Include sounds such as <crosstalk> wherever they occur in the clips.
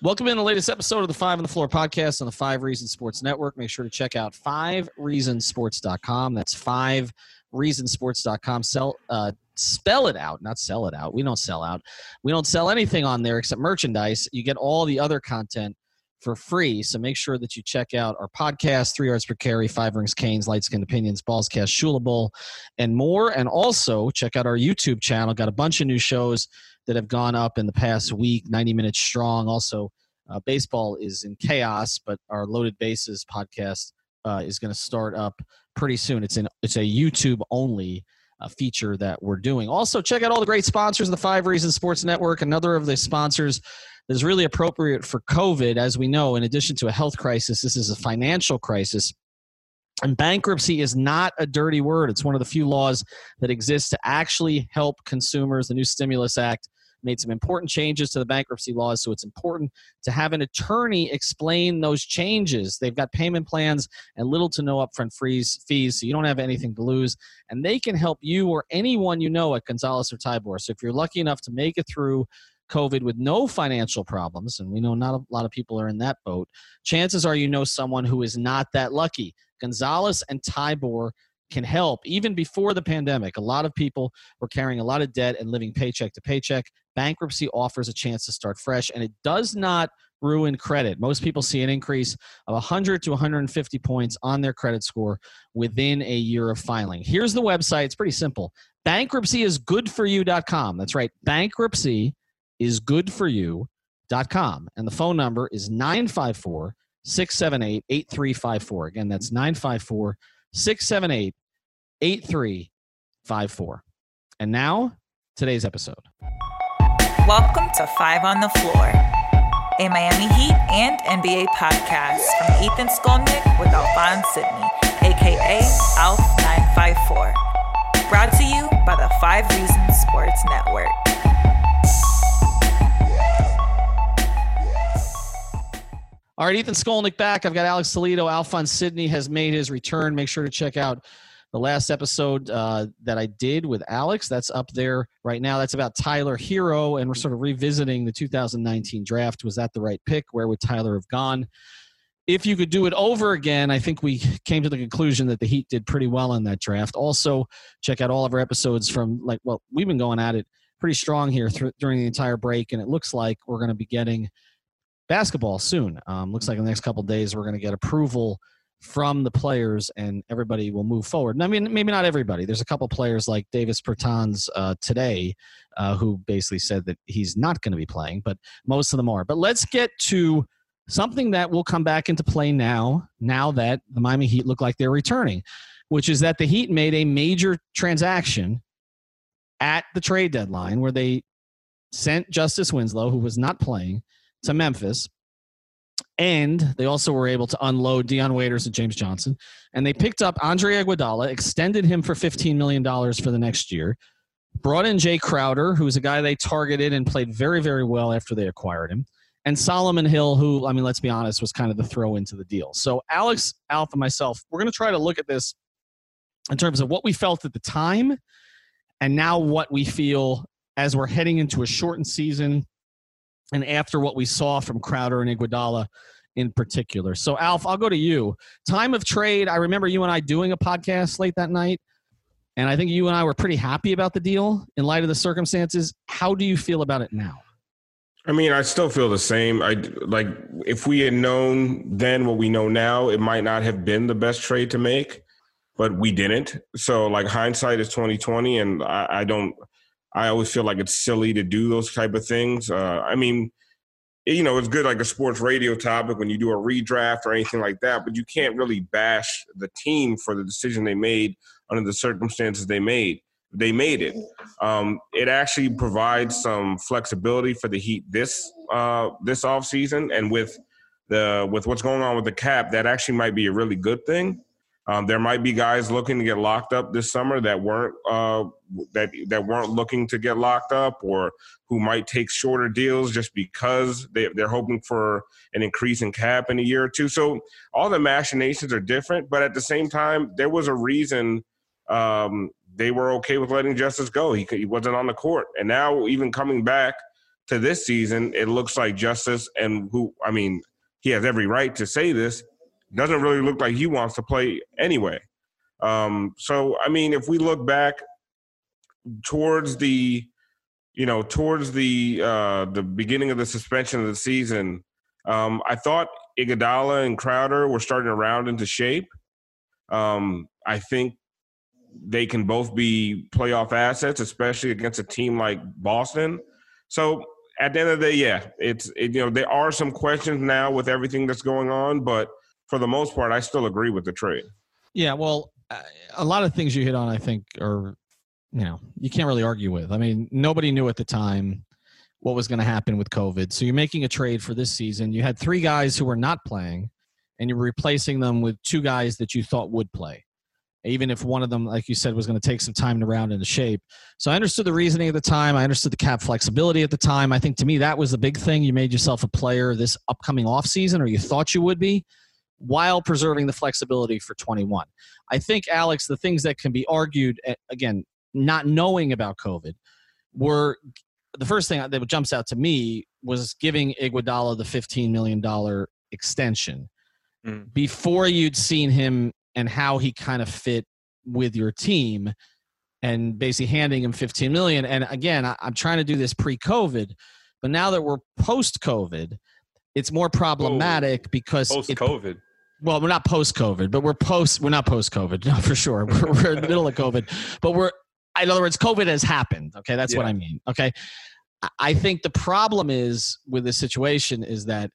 Welcome in the latest episode of the Five on the Floor podcast on the Five Reasons Sports Network. Make sure to check out fivereasonsports.com. That's fivereasonsports.com. Sell, uh, spell it out, not sell it out. We don't sell out. We don't sell anything on there except merchandise. You get all the other content for free. So make sure that you check out our podcast, Three Yards Per Carry, Five Rings Canes, Light Skin Opinions, Balls Cast, Shula Bowl, and more. And also check out our YouTube channel. Got a bunch of new shows that have gone up in the past week, 90 minutes strong. Also, uh, baseball is in chaos, but our Loaded Bases podcast uh, is going to start up pretty soon. It's in it's a YouTube only uh, feature that we're doing. Also, check out all the great sponsors of the Five Reasons Sports Network. Another of the sponsors that is really appropriate for COVID, as we know. In addition to a health crisis, this is a financial crisis. And bankruptcy is not a dirty word. It's one of the few laws that exists to actually help consumers. The new Stimulus Act made some important changes to the bankruptcy laws, so it's important to have an attorney explain those changes. They've got payment plans and little to no upfront fees, so you don't have anything to lose, and they can help you or anyone you know at Gonzalez or Tybor. So if you're lucky enough to make it through COVID with no financial problems, and we know not a lot of people are in that boat, chances are you know someone who is not that lucky. Gonzalez and Tybor can help even before the pandemic. A lot of people were carrying a lot of debt and living paycheck to paycheck. Bankruptcy offers a chance to start fresh, and it does not ruin credit. Most people see an increase of 100 to 150 points on their credit score within a year of filing. Here's the website. It's pretty simple. Bankruptcyisgoodforyou.com. That's right. Bankruptcy is goodforyou.com. And the phone number is 954 678 8354. Again, that's 954 678 8354. And now, today's episode. Welcome to Five on the Floor, a Miami Heat and NBA podcast from Ethan Skolnick with Alphonse Sidney, aka Alf954. Brought to you by the Five Reasons Sports Network. All right, Ethan Skolnick back. I've got Alex Toledo. Alphonse Sidney has made his return. Make sure to check out the last episode uh, that I did with Alex. That's up there right now. That's about Tyler Herro, and we're sort of revisiting the 2019 draft. Was that the right pick? Where would Tyler have gone? If you could do it over again, I think we came to the conclusion that the Heat did pretty well in that draft. Also, check out all of our episodes from like well, we've been going at it pretty strong here th- during the entire break, and it looks like we're going to be getting basketball soon. Um, looks like in the next couple days we're going to get approval from the players and everybody will move forward. And I mean, maybe not everybody. There's a couple players like Davis Bertans uh, today uh, who basically said that he's not going to be playing, but most of them are. But let's get to something that will come back into play now, now that the Miami Heat look like they're returning, which is that the Heat made a major transaction at the trade deadline where they sent Justise Winslow, who was not playing, to Memphis. And they also were able to unload Dion Waiters and James Johnson. And they picked up Andre Iguodala, extended him for $15 million for the next year, brought in Jae Crowder, who's a guy they targeted and played very, very well after they acquired him. and Solomon Hill, who, I mean, let's be honest, was kind of the throw into the deal. So, Alex, Alf, and myself, we're going to try to look at this in terms of what we felt at the time and now what we feel as we're heading into a shortened season and after what we saw from Crowder and Iguodala in particular. So, Alf, I'll go to you. Time of trade. I remember you and I doing a podcast late that night, and I think you and I were pretty happy about the deal in light of the circumstances. How do you feel about it now? I mean, I still feel the same. I like if we had known then what we know now, it might not have been the best trade to make, but we didn't. So, like hindsight is twenty twenty, and I, I don't. I always feel like it's silly to do those type of things. Uh, I mean, you know, it's good like a sports radio topic when you do a redraft or anything like that, but you can't really bash the team for the decision they made under the circumstances they made. They made it. Um, it actually provides some flexibility for the Heat this uh, this off season, and with the with what's going on with the cap, that actually might be a really good thing. Um, there might be guys looking to get locked up this summer that weren't uh, that that weren't looking to get locked up, or who might take shorter deals just because they, they're hoping for an increase in cap in a year or two. So all the machinations are different, but at the same time, there was a reason um, they were okay with letting Justise go. He he wasn't on the court, and now even coming back to this season, it looks like Justise and who I mean, he has every right to say this doesn't really look like he wants to play anyway. Um, so I mean, if we look back towards the, you know, towards the uh, the beginning of the suspension of the season, um, I thought Iguodala and Crowder were starting to round into shape. Um, I think they can both be playoff assets, especially against a team like Boston. So at the end of the day, yeah, it's it, you know there are some questions now with everything that's going on, but for the most part, I still agree with the trade. Yeah, well, a lot of things you hit on, I think, are you know you can't really argue with. I mean, nobody knew at the time what was going to happen with COVID. So you're making a trade for this season. You had three guys who were not playing, and you're replacing them with two guys that you thought would play. Even if one of them, like you said, was going to take some time to round into shape. So I understood the reasoning at the time. I understood the cap flexibility at the time. I think to me that was the big thing. You made yourself a player this upcoming offseason, or you thought you would be while preserving the flexibility for 21. I think, Alex, the things that can be argued, eh, again, not knowing about COVID, were the first thing that jumps out to me was giving Iguodala the $15 million extension mm. before you'd seen him and how he kind of fit with your team and basically handing him 15 million and again I, am trying to do this pre-covid but now that we're post-covid it's more problematic because post-covid well, we're not post COVID, but we're post. We're not post COVID, <laughs> no, for sure. We're, we're in the middle of COVID, but we're. In other words, COVID has happened. Okay, that's yeah. what I mean. Okay, I think the problem is with this situation is that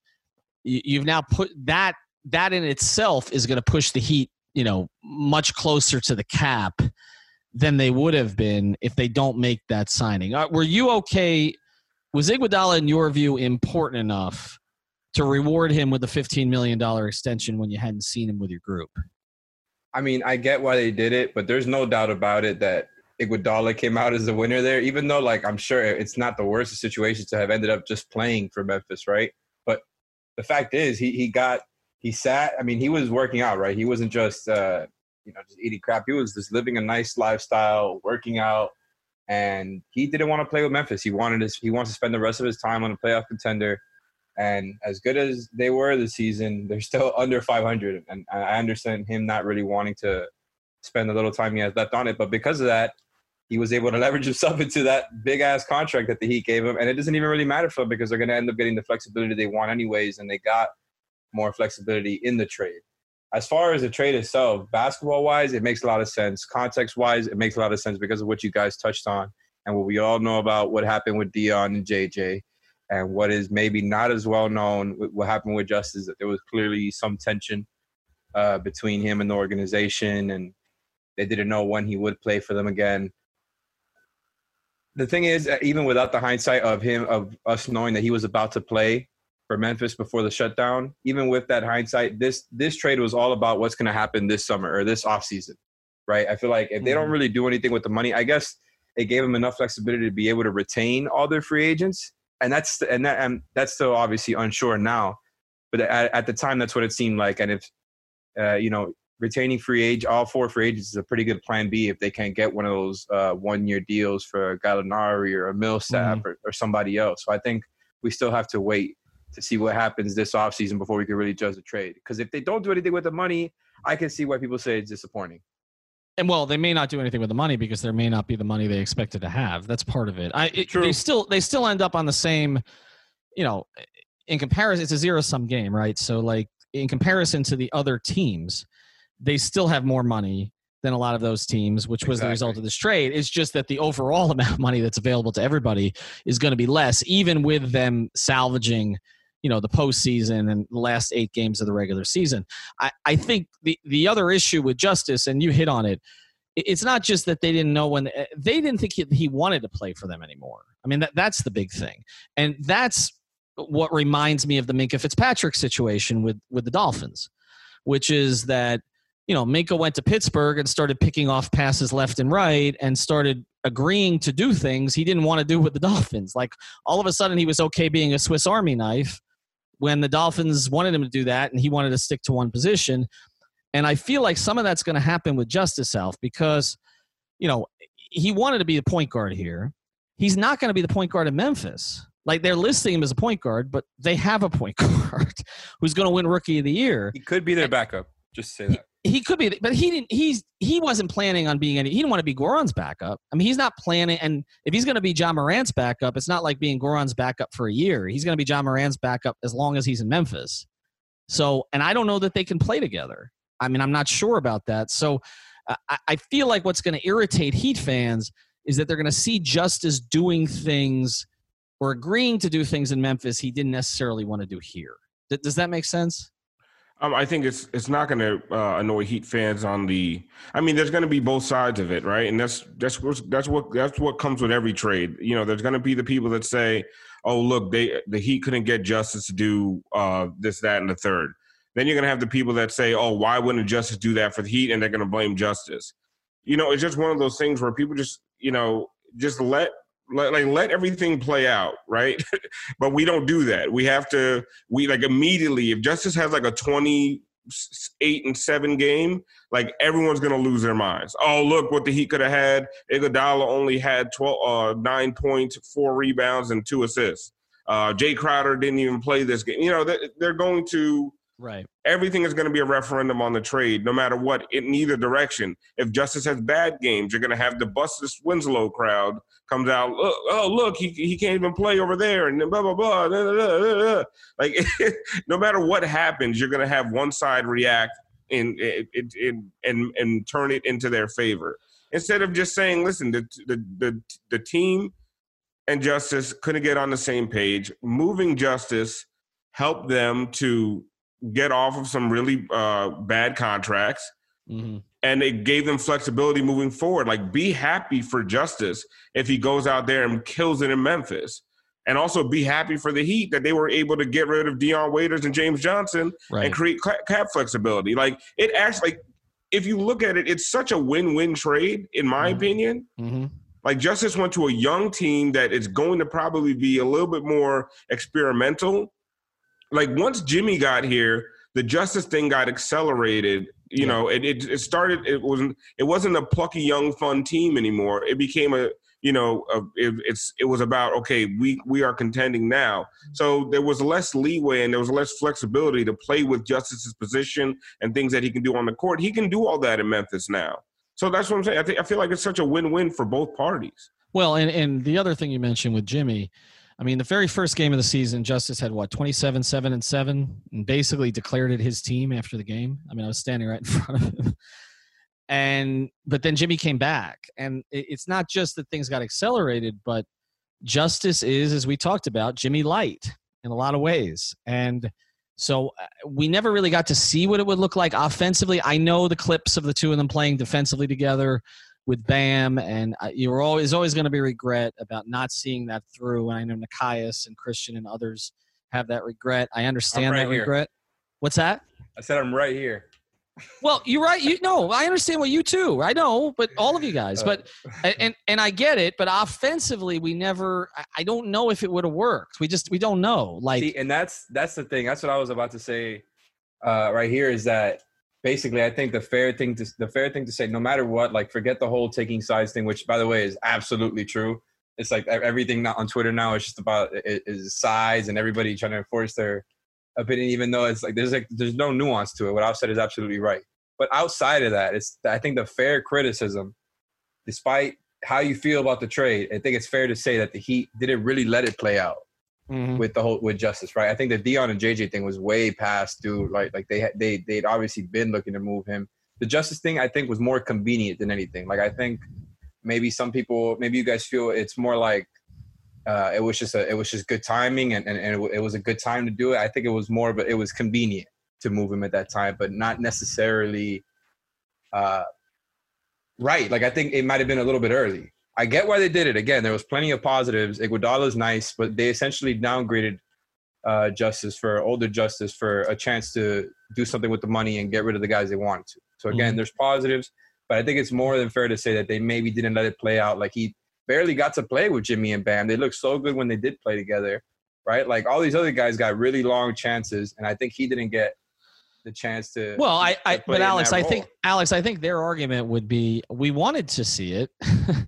you've now put that that in itself is going to push the Heat, you know, much closer to the cap than they would have been if they don't make that signing. Were you okay? Was Iguodala, in your view, important enough? To reward him with a $15 million extension when you hadn't seen him with your group? I mean, I get why they did it, but there's no doubt about it that Iguodala came out as the winner there, even though, like, I'm sure it's not the worst situation to have ended up just playing for Memphis, right? But the fact is, he, he got, he sat, I mean, he was working out, right? He wasn't just, uh, you know, just eating crap. He was just living a nice lifestyle, working out, and he didn't want to play with Memphis. He wanted to, he wants to spend the rest of his time on a playoff contender and as good as they were this season, they're still <laughs> under 500. And I understand him not really wanting to spend the little time he has left on it. But because of that, he was able to <laughs> leverage himself into that big ass contract that the Heat gave him. And it doesn't even really matter for them because they're going to end up getting the flexibility they want, anyways. And they got more flexibility in the trade. As far as the trade itself, basketball wise, it makes a lot of sense. Context wise, it makes a lot of sense because of what you guys touched on and what we all know about what happened with Dion and JJ and what is maybe not as well known, what happened with Justise, that there was clearly some tension uh, between him and the organization, and they didn't know when he would play for them again. The thing is, even without the hindsight of him, of us knowing that he was about to play for Memphis before the shutdown, even with that hindsight, this this trade was all about what's going to happen this summer or this offseason, right? I feel like if they don't mm-hmm. really do anything with the money, I guess it gave them enough flexibility to be able to retain all their free agents and that's and that and that's still obviously unsure now. But at, at the time, that's what it seemed like. And if uh, you know, retaining free age, all four free agents is a pretty good plan B if they can't get one of those uh, one year deals for Gallinari or a Millsap mm-hmm. or, or somebody else. So I think we still have to wait to see what happens this offseason before we can really judge the trade. Because if they don't do anything with the money, I can see why people say it's disappointing. And well, they may not do anything with the money because there may not be the money they expected to have. That's part of it. I it, True. they still they still end up on the same, you know, in comparison, it's a zero sum game, right? So like in comparison to the other teams, they still have more money than a lot of those teams, which was exactly. the result of this trade. It's just that the overall <laughs> amount of money that's available to everybody is going to be less, even with them salvaging you know the postseason and the last eight games of the regular season. I, I think the the other issue with Justise, and you hit on it, it's not just that they didn't know when eh, they didn't think he, he wanted to play for them anymore. I mean that that's the big thing, and that's what reminds me of the Minkah Fitzpatrick situation with with the Dolphins, which is that you know Minkah went to Pittsburgh and started picking off passes left and right and started agreeing to do things he didn't want to do with the Dolphins. Like all of a sudden he was okay being a Swiss Army knife when the Dolphins wanted him to do that and he wanted to stick to one position. And I feel like some of that's going to happen with Justise Self because, you know, he wanted to be the point guard here. He's not going to be the point guard in Memphis. Like they're listing him as a point guard, but they have a point <laughs> guard who's going to win Rookie of the Year. He could be their backup. Just say that he could be, but he didn't. He's he wasn't planning on being any. He didn't want to be Goran's backup. I mean, he's not planning. And if he's going to be Ja Morant's backup, it's not like being Goran's backup for a year. He's going to be Ja Morant's backup as long as he's in Memphis. So, and I don't know that they can play together. I mean, I'm not sure about that. So, I, I feel like what's going to irritate Heat fans is that they're going to see Justise doing things or agreeing to do things in Memphis he didn't necessarily want to do here. Does that make sense? Um, I think it's it's not going to uh, annoy Heat fans on the. I mean, there's going to be both sides of it, right? And that's that's what that's what that's what comes with every trade. You know, there's going to be the people that say, "Oh, look, they the Heat couldn't get Justise to do uh, this, that, and the third. Then you're going to have the people that say, "Oh, why wouldn't Justise do that for the Heat?" And they're going to blame Justise. You know, it's just one of those things where people just you know just let let, like let everything play out right? <laughs> But we don't do that. We have to we like immediately if Justise has like a 28 and 7 game like everyone's gonna lose their minds. Oh look what the heat could have had. Iguodala only had 12 uh 9 points 4 rebounds and 2 assists. Uh Jae Crowder didn't even play this game. You know they're going to Right. Everything is going to be a referendum on the trade, no matter what, in either direction. If Justise has bad games, you're going to have the Buster's Winslow crowd comes out. Look, oh, look, he, he can't even play over there, and blah blah blah. blah, blah, blah like, <laughs> no matter what happens, you're going to have one side react and and and and turn it into their favor instead of just saying, listen, the the the, the team and Justise couldn't get on the same page. Moving Justise helped them to get off of some really uh, bad contracts. Mm-hmm. And it gave them flexibility moving forward. Like, be happy for Justise if he goes out there and kills it in Memphis. And also be happy for the Heat that they were able to get rid of Dion Waiters and James Johnson right. and create cap flexibility. Like, it actually, like, if you look at it, it's such a win win trade, in my mm-hmm. opinion. Mm-hmm. Like, Justise went to a young team that is going to probably be a little bit more experimental like once Jimmy got here, the Justise thing got accelerated. You yeah. know, it, it, it started. It wasn't it wasn't a plucky young fun team anymore. It became a you know a, it, it's it was about okay we we are contending now. Mm-hmm. So there was less leeway and there was less flexibility to play with Justise's position and things that he can do on the court. He can do all that in Memphis now. So that's what I'm saying. I think I feel like it's such a win-win for both parties. Well, and and the other thing you mentioned with Jimmy I mean, the very first game of the season, Justise had what, 27, 7, and 7, and basically declared it his team after the game. I mean, I was standing right in <laughs> front of him. And, but then Jimmy came back. And it's not just that things got accelerated, but Justise is, as we talked about, Jimmy Light in a lot of ways. And so uh, we never really got to see what it would look like offensively. I know the clips of the two of them playing defensively together with Bam, and you're always always going to be regret about not seeing that through. And I know Nekias and Christian and others have that regret. I understand right that here. regret. What's that? I said I'm right here. Well, you're right. You know, I understand what you too. I know, but all of you guys. But <laughs> and and I get it. But offensively, we never. I don't know if it would have worked. We just we don't know. Like, See, and that's that's the thing. That's what I was about to say. Uh, right here is that basically, I think the fair thing to the fair thing to say, no matter what, like forget the whole taking sides thing, which by the way is absolutely true. It's like everything on Twitter now is just about is size and everybody trying to enforce their opinion, even though it's like there's like there's no nuance to it. What I've said is absolutely right. But outside of that, it's I think the fair criticism, despite how you feel about the trade, I think it's fair to say that the Heat didn't really let it play out mm-hmm. with the whole with Justise, right? I think the Dion and JJ thing was way past due. Like like they they they'd obviously been looking to move him. The Justise thing I think was more convenient than anything. Like I think maybe some people maybe you guys feel it's more like uh, it was just a it was just good timing and, and, and it, was a good time to do it. I think it was more, but it was convenient to move him at that time, but not necessarily uh, right. Like I think it might have been a little bit early. I get why they did it. Again, there was plenty of positives. Iguodala's nice, but they essentially downgraded uh, Justise for older Justise for a chance to do something with the money and get rid of the guys they wanted to. So again, mm-hmm. there's positives, but I think it's more than fair to say that they maybe didn't let it play out. Like he barely got to play with Jimmy and Bam. They looked so good when they did play together, right? Like all these other guys got really long chances, and I think he didn't get the chance to. Well, I, I but Alex, I think Alex, I think their argument would be we wanted to see it. <laughs>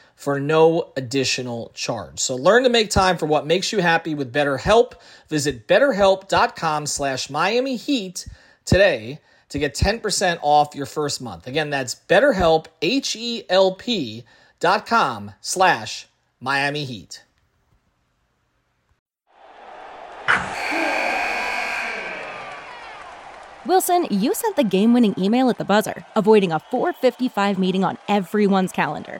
for no additional charge. So learn to make time for what makes you happy with BetterHelp. Visit betterhelp.com slash Miami Heat today to get 10% off your first month. Again, that's betterhelp, H-E-L-P dot com slash Miami Heat. Wilson, you sent the game-winning email at the buzzer, avoiding a 455 meeting on everyone's calendar.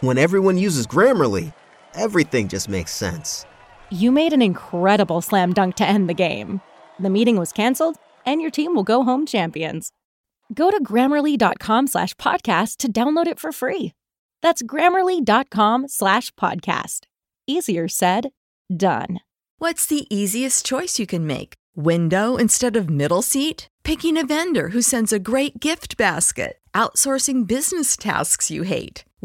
When everyone uses Grammarly, everything just makes sense. You made an incredible slam dunk to end the game. The meeting was canceled, and your team will go home champions. Go to grammarly.com slash podcast to download it for free. That's grammarly.com slash podcast. Easier said, done. What's the easiest choice you can make? Window instead of middle seat? Picking a vendor who sends a great gift basket? Outsourcing business tasks you hate?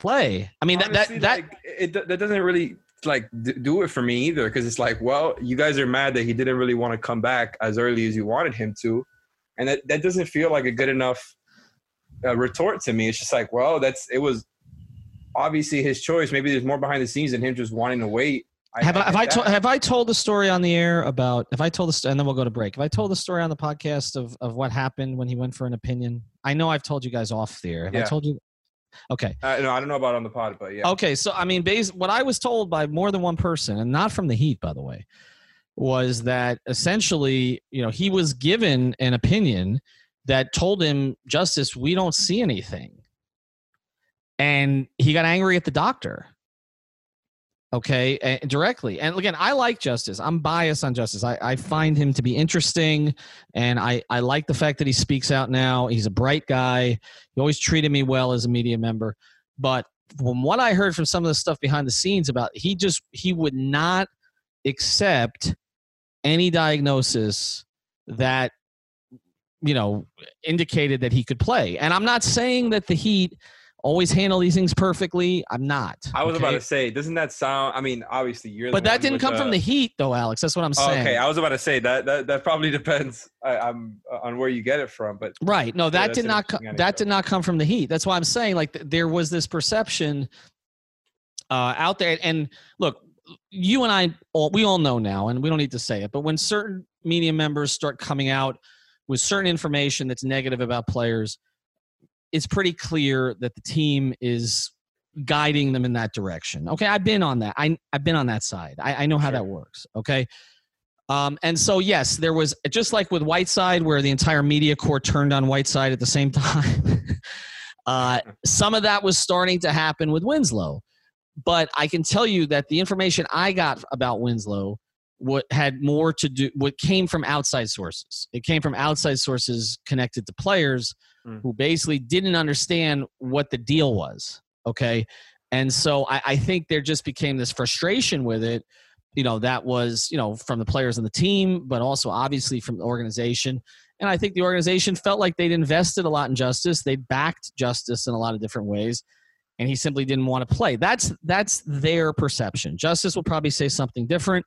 Play. I mean, Honestly, that, that, like, it, that doesn't really like do it for me either because it's like well you guys are mad that he didn't really want to come back as early as you wanted him to and that, that doesn't feel like a good enough uh, retort to me. It's just like, well, that's it was obviously his choice. Maybe there's more behind the scenes than him just wanting to wait. have I, have I told have I told the story on the air about if I told the and then we'll go to break. Have I told the story on the podcast of of what happened when he went for an opinion? I know I've told you guys off there. Have Yeah. I told you? Okay. Uh, no, I don't know about on the pod, but yeah. Okay, so I mean, based what I was told by more than one person, and not from the Heat, by the way, was that essentially, you know, he was given an opinion that told him, Justise, we don't see anything. And he got angry at the doctor. Okay, and directly. And again, I like Justise. I'm biased on Justise. I, I find him to be interesting, and I, I like the fact that he speaks out now. He's a bright guy. He always treated me well as a media member. But from what I heard from some of the stuff behind the scenes about he just he would not accept any diagnosis that you know indicated that he could play. And I'm not saying that the Heat always handle these things perfectly. I'm not. I was about to say, doesn't that sound? I mean, obviously you're. But the that didn't come from the Heat though, Alex. That's what I'm Oh, saying. okay, I was about to say that that, that probably <laughs> depends I, I'm uh, on where you get it from, but Right. No, that that's did not co- interesting that did not come from the Heat. That's why I'm saying like th- there was this perception uh, out there. And look, you and I, all, we all know now, and we don't need to say it, but when certain media members start coming out with certain information that's negative about players, it's pretty clear that the team is guiding them in that direction. Okay, I've been on that. I I've been on that side. I, I know how that works. Okay. Um, and so yes, there was just like with Whiteside, where the entire media corps turned on Whiteside at the same <laughs> time. uh, some of that was starting to happen with Winslow, but I can tell you that the information I got about Winslow what had more to do what came from outside sources. It came from outside sources connected to players Mm. who basically didn't understand what the deal was. Okay. And so I, I think there just became this frustration with it. You know, that was, you know, from the players on the team, but also obviously from the organization. And I think the organization felt like they'd invested a lot in Justise. They backed Justise in a lot of different ways. And he simply didn't want to play. That's that's their perception. Justise will probably say something different,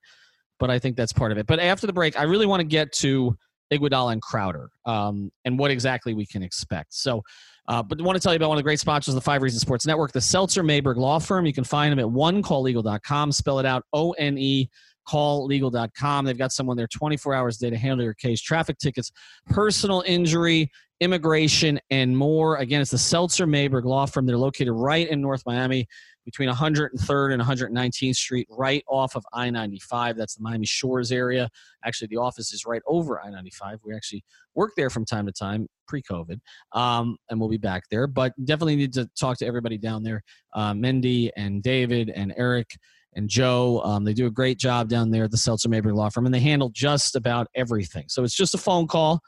but I think that's part of it. But after the break, I really want to get to Iguodala and Crowder um, and what exactly we can expect. So, uh, but I want to tell you about one of the great sponsors of the Five Reasons Sports Network, the Seltzer Mayberg Law Firm. You can find them at onecalllegal.com. Spell it out O N E calllegal.com. They've got someone there 24 hours a day to handle your case, traffic tickets, personal injury, immigration, and more. Again, it's the Seltzer Mayberg Law Firm. They're located right in North Miami between 103rd and 119th Street, right off of I 95. That's the Miami Shores area. Actually, the office is right over I 95. We actually work there from time to time pre COVID, um, and we'll be back there. But definitely need to talk to everybody down there uh, Mindy and David and Eric and Joe. Um, they do a great job down there at the Seltzer Mayberg Law Firm, and they handle just about everything. So it's just a phone call,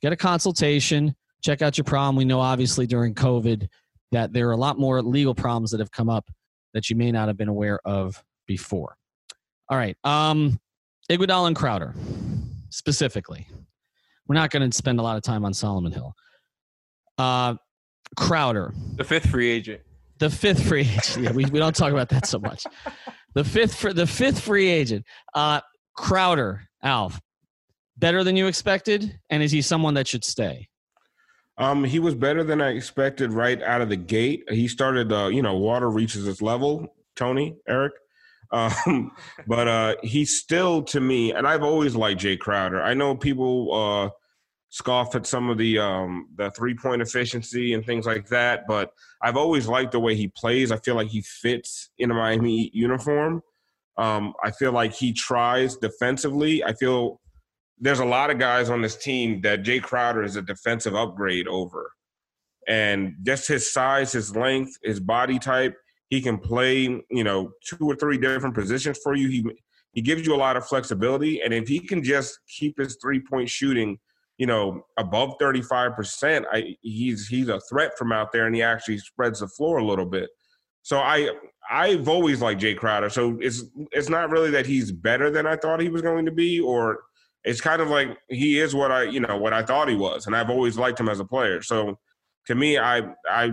get a consultation, check out your problem. We know, obviously, during COVID, that there are a lot more legal problems that have come up that you may not have been aware of before. All right. Um, Iguodala and Crowder, specifically. We're not going to spend a lot of time on Solomon Hill. Uh, Crowder, the fifth free agent. the fifth free agent. Yeah, we, we don't talk about that so much. The fifth for the fifth free agent. Uh, Crowder, Alf, better than you expected, and is he someone that should stay? Um, he was better than I expected right out of the gate. He started, uh, you know, water reaches its level. Tony, Eric, <laughs> um, but uh, he's still to me, and I've always liked Jae Crowder. I know people uh, scoff at some of the um, the three point efficiency and things like that, but I've always liked the way he plays. I feel like he fits in a Miami uniform. Um, I feel like he tries defensively. I feel there's a lot of guys on this team that Jae Crowder is a defensive upgrade over. And just his size, his length, his body type, he can play, you know, two or three different positions for you. He he gives you a lot of flexibility. And if he can just keep his three point shooting, you know, above 35%, I he's he's a threat from out there and he actually spreads the floor a little bit. So I I've always liked Jae Crowder. So it's it's not really that he's better than I thought he was going to be, or it's kind of like he is what I you know what I thought he was, and I've always liked him as a player. So to me, I I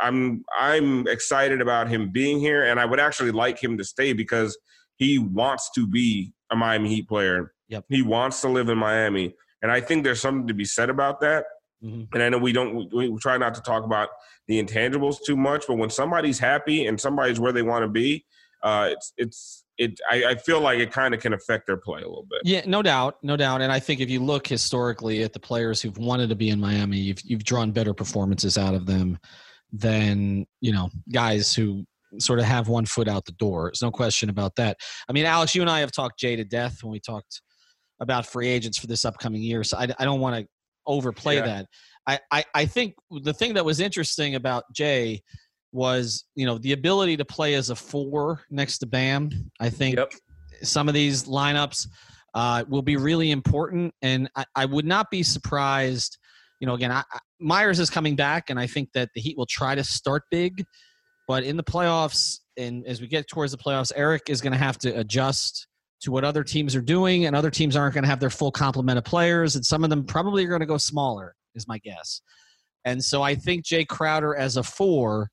I'm I'm excited about him being here, and I would actually like him to stay because he wants to be a Miami Heat player. Yep. He wants to live in Miami, and I think there's something to be said about that. Mhm. And I know we don't we, we try not to talk about the intangibles too much, but when somebody's happy and somebody's where they want to be, uh, it's it's it. I, I feel like it kind of can affect their play a little bit. Yeah, no doubt, no doubt. And I think if you look historically at the players who've wanted to be in Miami, you've you've drawn better performances out of them than you know guys who sort of have one foot out the door. There's no question about that. I mean, Alex, you and I have talked Jae to death when we talked about free agents for this upcoming year. So I, I don't want to overplay Yeah. that. I, I I think the thing that was interesting about Jae was you know the ability to play as a four next to Bam. I think Yep. some of these lineups uh, will be really important, and I, I would not be surprised. You know, again, I, I- Meyers is coming back, and I think that the Heat will try to start big, but in the playoffs, and as we get towards the playoffs, Erik is going to have to adjust to what other teams are doing, and other teams aren't going to have their full complement of players, and some of them probably are going to go smaller, is my guess. And so I think Jae Crowder as a four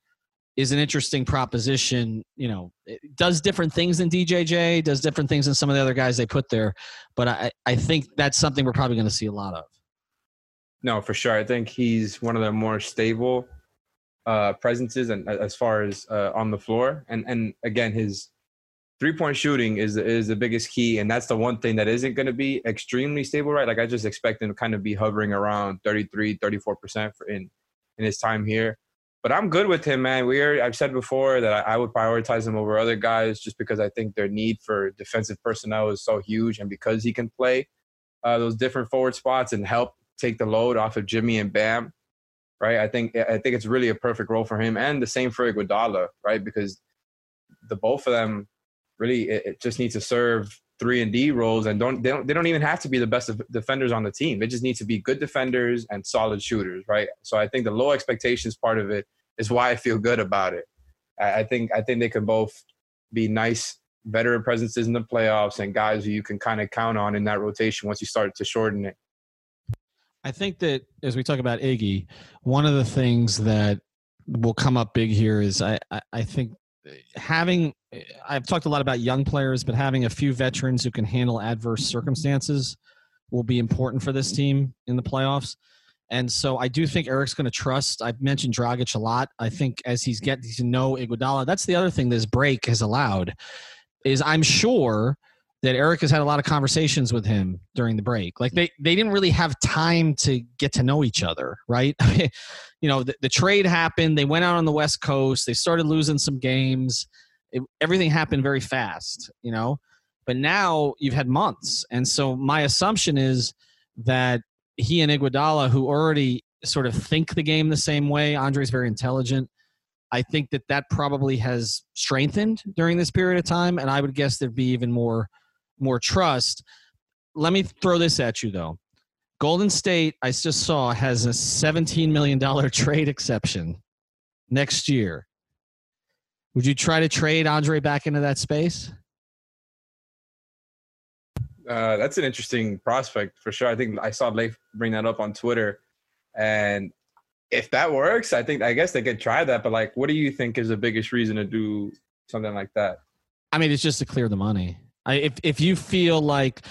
is an interesting proposition. You know, it does different things than DJJ, does different things than some of the other guys they put there, but I, I think that's something we're probably going to see a lot of. No, for sure. I think he's one of the more stable uh, presences, and as far as uh, on the floor, and and again, his three point shooting is is the biggest key, and that's the one thing that isn't going to be extremely stable, right? Like I just expect him to kind of be hovering around 33, 34 percent in in his time here. But I'm good with him, man. We are, I've said before that I, I would prioritize him over other guys just because I think their need for defensive personnel is so huge, and because he can play uh, those different forward spots and help take the load off of Jimmy and Bam, right? I think I think it's really a perfect role for him, and the same for Iguodala, right? Because the both of them really it, it just need to serve three and D roles, and don't they don't they don't even have to be the best def- defenders on the team. They just need to be good defenders and solid shooters, right? So I think the low expectations part of it is why I feel good about it. I, I think I think they can both be nice veteran presences in the playoffs and guys who you can kind of count on in that rotation once you start to shorten it. I think that as we talk about Iggy, one of the things that will come up big here is I, I, I think having I've talked a lot about young players, but having a few veterans who can handle adverse circumstances will be important for this team in the playoffs. And so I do think Erik's going to trust. I've mentioned Dragic a lot. I think as he's getting to know Iguodala, that's the other thing this break has allowed is I'm sure that Eric has had a lot of conversations with him during the break. Like they they didn't really have time to get to know each other, right? <laughs> you know, the, the trade happened. They went out on the West Coast. They started losing some games. It, everything happened very fast, you know. But now you've had months, and so my assumption is that he and Iguodala, who already sort of think the game the same way, Andre's very intelligent. I think that that probably has strengthened during this period of time, and I would guess there'd be even more more trust. Let me throw this at you though. Golden State, I just saw, has a $17 million <laughs> trade exception next year. Would you try to trade Andre back into that space? Uh, that's an interesting prospect for sure. I think I saw Leif bring that up on Twitter, and if that works, I think I guess they could try that. But like, what do you think is the biggest reason to do something like that? I mean, it's just to clear the money. I, if if you feel like,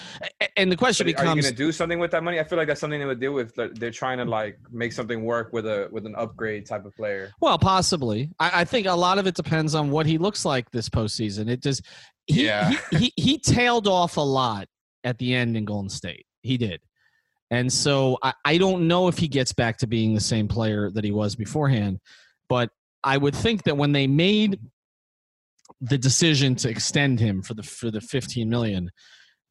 and the question But are you going to do something with that money? I feel like that's something they would deal with. They're trying to like make something work with a with an upgrade type of player. Well, possibly. I, I think a lot of it depends on what he looks like this postseason. It does. he, Yeah. he, <laughs> he he tailed off a lot at the end in Golden State. He did. And so I, I don't know if he gets back to being the same player that he was beforehand. But I would think that when they made the decision to extend him for the for the 15 million,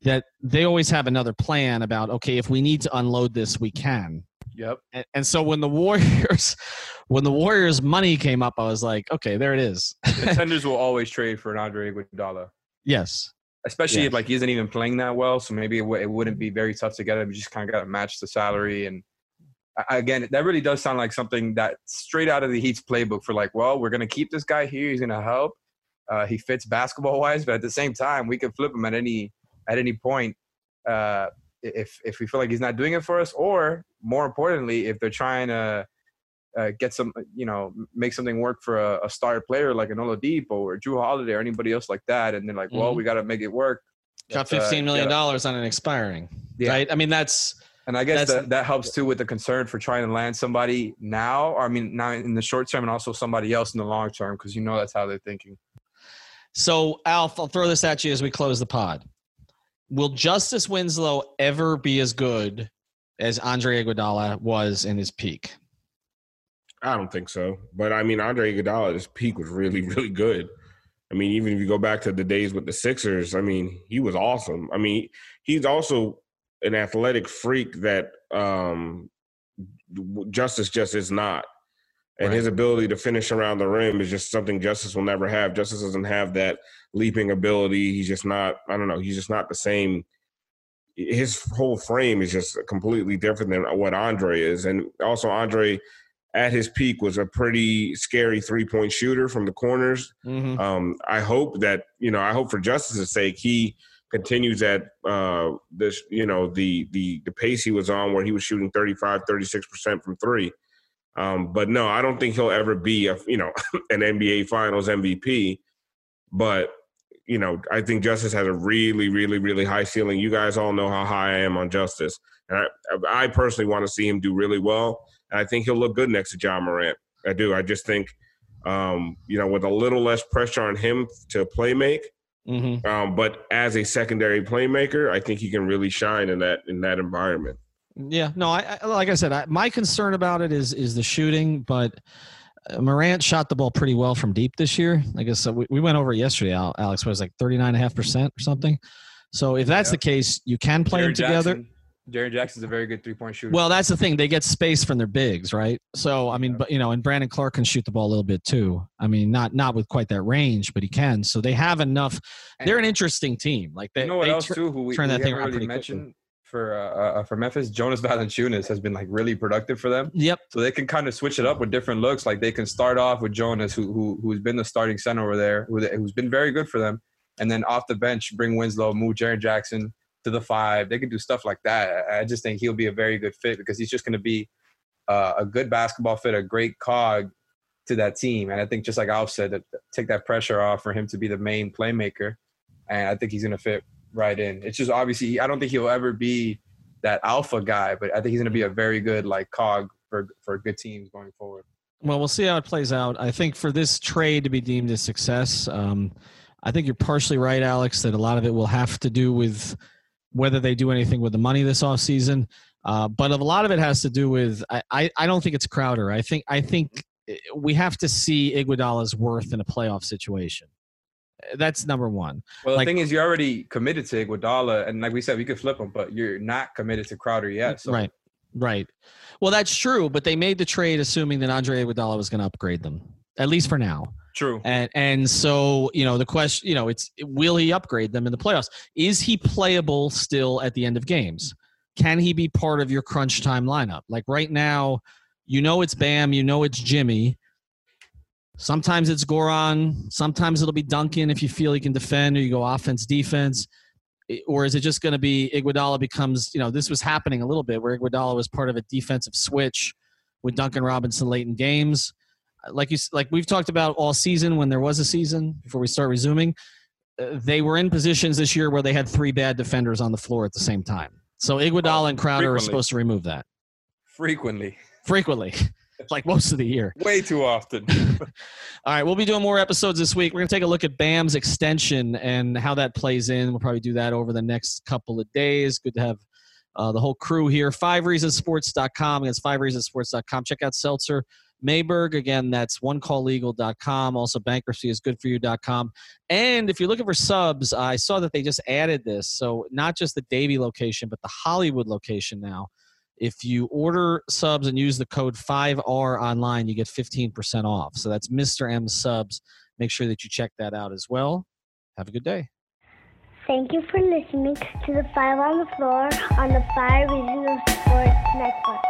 that they always have another plan about okay, if we need to unload this, we can. Yep. And, and so when the Warriors, <laughs> when the Warriors money came up, I was like, okay, there it is. Contenders <laughs> will always trade for an Andre Iguodala, yes, especially Yes. if like he isn't even playing that well. So maybe it, w- it wouldn't be very tough to get him. You just kind of got to match the salary and. Again, that really does sound like something that straight out of the Heat's playbook for like, well, we're gonna keep this guy here. He's gonna help. Uh, he fits basketball wise, but at the same time, we can flip him at any at any point uh, if if we feel like he's not doing it for us, or more importantly, if they're trying to uh, get some, you know, make something work for a, a star player like an Oladipo or Jrue Holiday or anybody else like that, and they're like, well, Mhm. we got to make it work. got uh, fifteen million dollars on an expiring. Yeah. Right. I mean, that's And I guess that, that helps too with the concern for trying to land somebody now, or I mean, now in the short term, and also somebody else in the long term, because you know that's how they're thinking. So, Alf, I'll throw this at you as we close the pod. Will Justise Winslow ever be as good as Andre Iguodala was in his peak? I don't think so. But I mean, Andre Iguodala, his peak was really, <laughs> really good. I mean, even if you go back to the days with the Sixers, I mean, he was awesome. I mean, he's also an athletic freak that um, Justise just is not. And his ability to finish around the rim is just something Justise will never have. Justise doesn't have that leaping ability. He's just not, I don't know, he's just not the same. His whole frame is just completely different than what Andre is. And also, Andre at his peak was a pretty scary three point shooter from the corners. Mm-hmm. Um, I hope that you know. I hope for Justise's sake, he continues at uh, this. You know, the the the pace he was on, where he was shooting 35, 36 percent from three. Um, but no, I don't think he'll ever be a you know <laughs> an NBA Finals MVP. But you know, I think Justise has a really, really, really high ceiling. You guys all know how high I am on Justise, and I, I personally want to see him do really well. And I think he'll look good next to Ja Morant. I do. I just think, um, you know, with a little less pressure on him to play make, Mm-hmm. um, but as a secondary playmaker, I think he can really shine in that in that environment. Yeah, no, I, I like I said, I, my concern about it is is the shooting, but uh, Morant shot the ball pretty well from deep this year. I guess uh, we, we went over it yesterday. Al- Alex was like thirty nine and a half percent or something. So if that's Yeah. the case, you can play them Jaren together. Jackson, Jaren Jackson's a very good three point shooter. Well, that's the thing; they get space from their bigs, right? So I mean, but you know, and Brandon Clarke can shoot the ball a little bit too. I mean, not not with quite that range, but he can. So they have enough. They're an interesting team. Like they, you know what they else too? Who we, turn we that thing around really pretty quickly. For uh, uh, for Memphis, Jonas Valanciunas has been like really productive for them. Yep. So they can kind of switch it up with different looks. Like they can start off with Jonas, who, who who's been the starting center over there, who, who's been very good for them, and then off the bench bring Winslow, move Jaren Jackson to the five. They can do stuff like that. I I just think he'll be a very good fit because he's just going to be uh, a good basketball fit, a great cog to that team. And I think just like Alf said, that take that pressure off for him to be the main playmaker. And I think he's going to fit right in. It's just obviously I don't think he'll ever be that alpha guy, but I think he's going to be a very good like cog for for good teams going forward. Well, we'll see how it plays out. I think for this trade to be deemed a success, um, I think you're partially right, Alex, that a lot of it will have to do with whether they do anything with the money this offseason. Uh, but a lot of it has to do with I, I, I don't think it's Crowder. I think I think we have to see Iguodala's worth in a playoff situation. Eh, that's number one. Well, Like- the thing is, you're already committed to Iguodala, and like we said, we could flip him, but you're not committed to Crowder yet. So Right. Right. Well, that's true, but they made the trade assuming that Andre Iguodala was going to upgrade them, at least for now. True. And and so you know the question, you know, it's will he upgrade them in the playoffs? Is he playable still at the end of games? Can he be part of your crunch time lineup? Like right now, you know it's Bam, you know it's Jimmy. Sometimes it's Goran. Sometimes it'll be Duncan if you feel he can defend, or you go offense defense. Or is it just going to be Iguodala becomes? You know, this was happening a little bit where Iguodala was part of a defensive switch with Duncan Robinson late in games like you like we've talked about all season when there was a season before we start resuming uh, they were in positions this year where they had three bad defenders on the floor at the same time so Iguodala and Crowder are supposed to remove that frequently, frequently <laughs> <laughs> like most of the year way too often. <laughs> all right we'll be doing more episodes this week we're going to take a look at bam's extension and how that plays in we'll probably do that over the next couple of days good to have uh, the whole crew here five reasonsports.com against five reasonsports.com check out seltzer Mayberg, again, that's onecalllegal.com. Also, bankruptcyisgoodforyou.com. And if you're looking for subs, I saw that they just added this. So, not just the Davie location, but the Hollywood location now. If you order subs and use the code 5R online, you get 15% off. So, that's Mr. M subs. Make sure that you check that out as well. Have a good day. Thank you for listening to the Five on the Floor on the Five Reasons Sports Network.